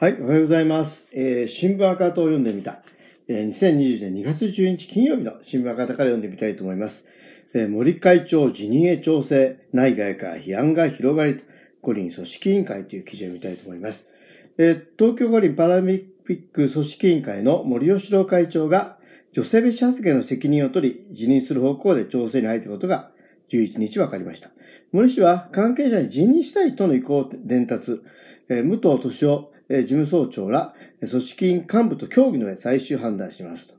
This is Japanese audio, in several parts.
はい、おはようございます。えー新聞赤旗を読んでみた。えー2020年2月12日金曜日の新聞赤旗から読んでみたいと思います。えー森会長辞任へ調整、内外から批判が広がり、五輪組織委員会という記事を見たいと思います。えー東京五輪パラリンピック組織委員会の森喜朗会長が女性別発言の責任を取り、辞任する方向で調整に入ったことが11日分かりました。森氏は関係者に辞任したいとの意向を伝達、えー武藤敏夫え事務総長ら組織委員幹部と協議の上最終判断しますと。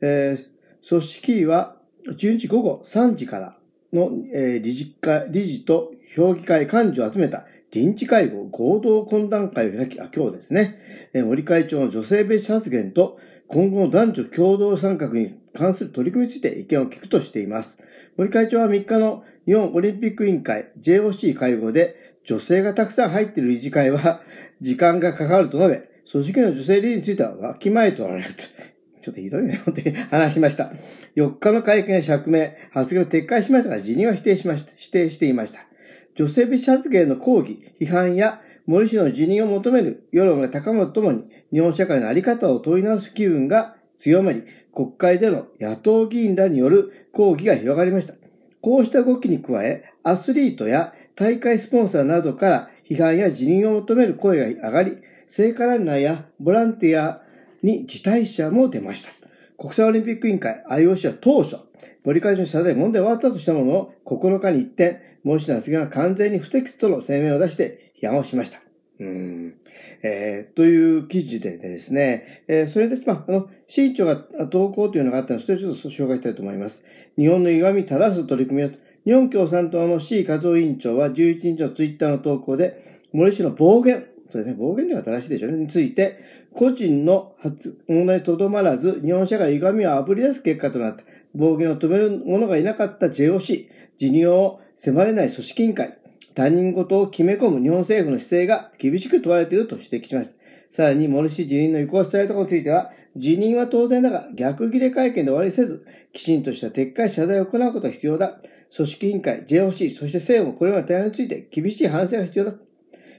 えー組織委は12日午後3時からの、えー理事会、理事と評議会幹事を集めた臨時会合合同懇談会を開き、あ、今日ですね、えー森会長の女性別発言と今後の男女共同参画に関する取り組みについて意見を聞くとしています。森会長は3日の日本オリンピック委員会 JOC 会合で女性がたくさん入っている理事会は 時間がかかると述べ、組織の女性理事についてはわきまえとられると。ちょっとひどいね、本当に話しました。4日の会見で釈明、発言を撤回しましたが、辞任は否定しました。否定していました。女性別発言の抗議、批判や森氏の辞任を求める世論が高まるとともに、日本社会のあり方を問い直す機運が強まり、国会での野党議員らによる抗議が広がりました。こうした動きに加え、アスリートや大会スポンサーなどから批判や辞任を求める声が上がり、聖火ランナーやボランティアに辞退者も出ました。国際オリンピック委員会 IOC は当初、森会長の謝罪問題は終わったとしたものの、9日に一転、森氏の発言は完全に不適切との声明を出して批判をしました。うーんえーという記事でですね、えーそれで、まあ、あの、新潮が投稿というのがあったので、それをちょっと紹介したいと思います。日本の歪み正す取り組みを、日本共産党の C 和夫委員長は11日のツイッターの投稿で、森氏の暴言、そうですね、暴言では正しいでしょうね、について、個人の発問題にとどまらず、日本社会歪みをあぶり出す結果となった。暴言を止める者がいなかった JOC、辞任を迫れない組織委員会、他人事を決め込む日本政府の姿勢が厳しく問われていると指摘しました。さらに、森氏辞任の意向を伝えたことについては、辞任は当然だが、逆切れ会見で終わりせず、きちんとした撤回謝罪を行うことが必要だ。組織委員会、JOC、そして政府これまで対応について厳しい反省が必要だ。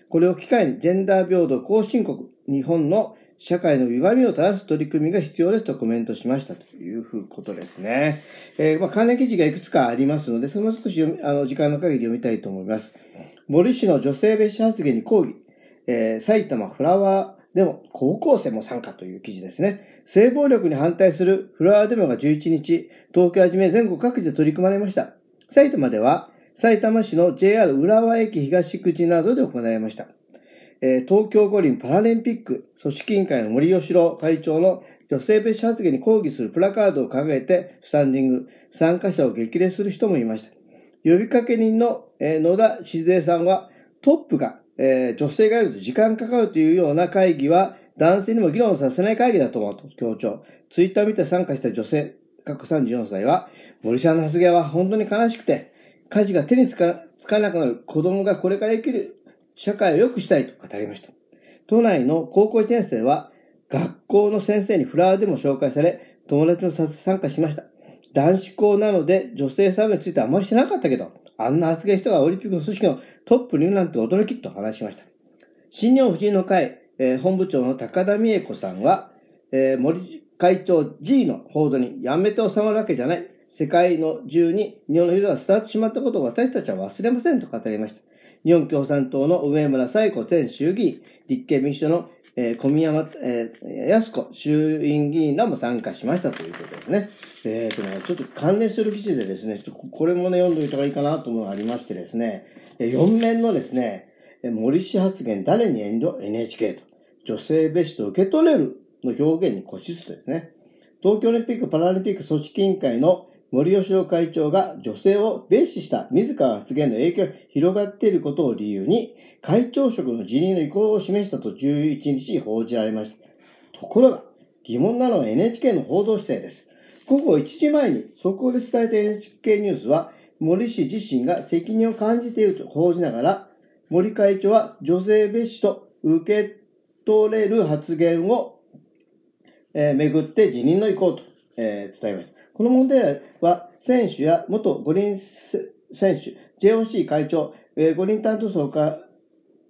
これを機会にジェンダー平等後進国、日本の社会の歪みを正す取り組みが必要ですとコメントしましたということですね。えーまあ、関連記事がいくつかありますので、それも少し読みあの時間の限り読みたいと思います。森氏の女性別紙発言に抗議、えー埼玉フラワーデモ、高校生も参加という記事ですね。性暴力に反対するフラワーデモが11日、東京はじめ全国各地で取り組まれました。埼玉では、埼玉市の JR 浦和駅東口などで行われました。えー東京五輪パラリンピック組織委員会の森喜朗会長の女性別発言に抗議するプラカードを掲げてスタンディング、参加者を激励する人もいました。呼びかけ人の、えー野田静江さんは、トップが、えー女性がいると時間かかるというような会議は男性にも議論させない会議だと思うと強調。ツイッターを見て参加した女性、過去34歳は、森さんの発言は本当に悲しくて、家事が手につかつかなくなる子供がこれから生きる社会を良くしたいと語りました。都内の高校1年生は、学校の先生にフラワーでも紹介され、友達も参加しました。男子校なので女性差別についてはあんまりしてなかったけど、あんな発言したがオリンピックの組織のトップにいるなんて驚きと話しました。新日本婦人の会、えー本部長の高田美恵子さんは、えー森会長 G の報道にやめて収まるわけじゃない。世界の中に日本のユーザーが伝わってしまったことを私たちは忘れませんと語りました。日本共産党の上村彩子前衆議院、立憲民主党の、えー小宮山、えー靖子衆院議員らも参加しましたということですね。えーとね、ちょっと関連する記事でですね、ちょっとこれもね、読んでおいた方がいいかなと思うのがありましてですね、4面のですね、森氏発言誰に遠慮？NHK と、女性蔑視と受け取れるの表現に固執とですね、東京オリンピック・パラリンピック組織委員会の森喜朗会長が女性を蔑視した自ら発言の影響が広がっていることを理由に、会長職の辞任の意向を示したと11日報じられました。ところが、疑問なのは NHK の報道姿勢です。午後1時前に速報で伝えた NHK ニュースは、森氏自身が責任を感じていると報じながら、森会長は女性蔑視と受け取れる発言を、えーめぐって辞任の意向と、えー伝えました。この問題は、選手や元五輪選手、JOC 会長、えー五輪担当層か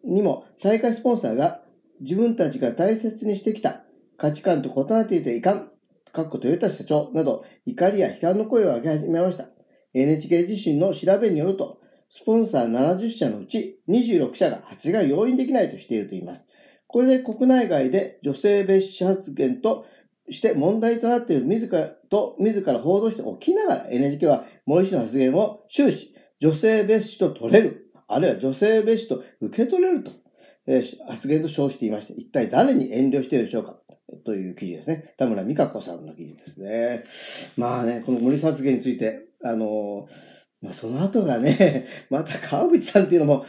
にも大会スポンサーが自分たちが大切にしてきた価値観と異なっていていかん、かっこトヨタ社長など怒りや批判の声を上げ始めました。NHK 自身の調べによると、スポンサー70社のうち26社が発言容認できないとしていると言います。これで国内外で女性蔑視発言として問題となっている自らと自ら報道しておきながら NHK は森氏の発言を終始、女性蔑視と取れる、あるいは女性蔑視と受け取れると、えー、発言と称していまして、一体誰に遠慮しているでしょうかという記事ですね。田村美香子さんの記事ですね。まあね、この森発言について、あのまあ、その後がね、また川淵さんっていうのも、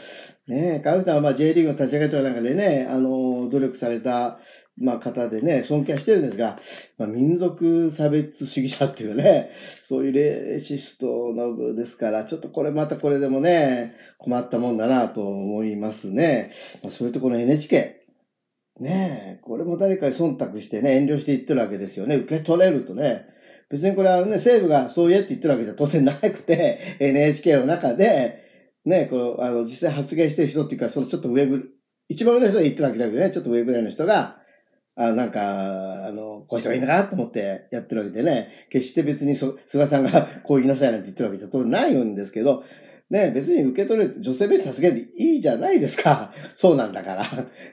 ね、川淵さんはまあ J リーグの立ち上げとかなんかでね、あの、努力された、まあ、方でね、尊敬してるんですが、まあ、民族差別主義者っていうね、そういうレーシストの部ですから、ちょっとこれまたこれでもね、困ったもんだなと思いますね。まあ、そういうところの NHK、ねえ、これも誰かに忖度してね、遠慮して言ってるわけですよね。受け取れるとね。別にこれはね、政府がそう言えって言ってるわけじゃ当然なくて、NHK の中で、ね、こう、あの、実際発言してる人っていうか、そのちょっと上ぐ、一番上の人が言ってるわけじゃなくてね、ちょっと上ぐらいの人が、あなんか、あの、こういう人がいいのかなと思ってやってるわけでね、決して別にそ菅さんがこう言いなさいなんて言ってるわけじゃ当然ないんですけど、ね、別に受け取れる、女性別さすがにいいじゃないですか。そうなんだから。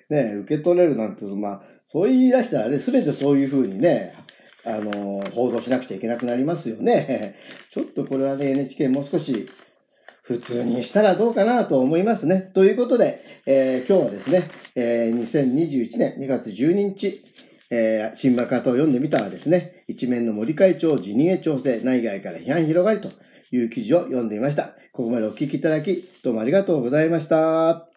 ね、受け取れるなんて、まあ、そう言い出したらね、すべてそういうふうにね、あの、報道しなくちゃいけなくなりますよね。ちょっとこれはね、NHK もう少し普通にしたらどうかなと思いますね。ということで、えー、今日はですね、えー、2021年2月12日、えー、新馬方を読んでみたらですね、一面の森会長辞任へ調整、内外から批判広がりという記事を読んでみました。ここまでお聞きいただき、どうもありがとうございました。